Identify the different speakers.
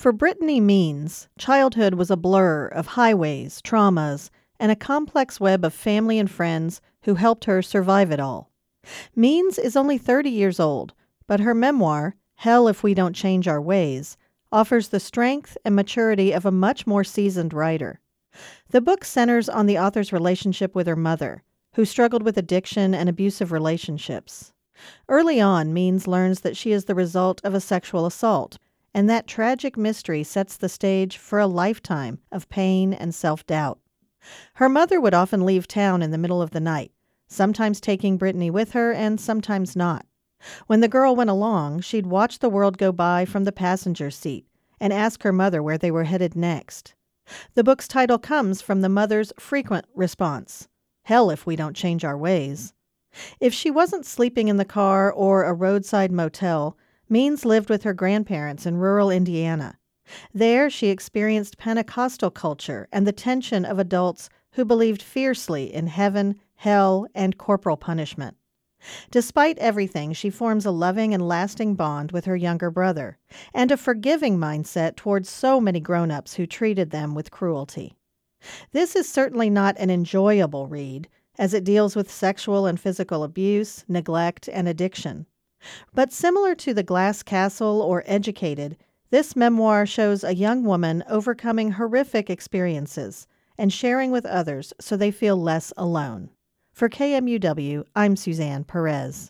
Speaker 1: For Brittany Means, childhood was a blur of highways, traumas, and a complex web of family and friends who helped her survive it all. Means is only 30 years old, but her memoir, Hell If We Don't Change Our Ways, offers the strength and maturity of a much more seasoned writer. The book centers on the author's relationship with her mother, who struggled with addiction and abusive relationships. Early on, Means learns that she is the result of a sexual assault and that tragic mystery sets the stage for a lifetime of pain and self doubt. Her mother would often leave town in the middle of the night, sometimes taking Brittany with her and sometimes not. When the girl went along, she'd watch the world go by from the passenger seat and ask her mother where they were headed next. The book's title comes from the mother's frequent response Hell if we don't change our ways. If she wasn't sleeping in the car or a roadside motel, Means lived with her grandparents in rural Indiana. There, she experienced Pentecostal culture and the tension of adults who believed fiercely in heaven, hell, and corporal punishment. Despite everything, she forms a loving and lasting bond with her younger brother and a forgiving mindset towards so many grown ups who treated them with cruelty. This is certainly not an enjoyable read, as it deals with sexual and physical abuse, neglect, and addiction. But similar to The Glass Castle or Educated, this memoir shows a young woman overcoming horrific experiences and sharing with others so they feel less alone. For KMUW, I'm Suzanne Perez.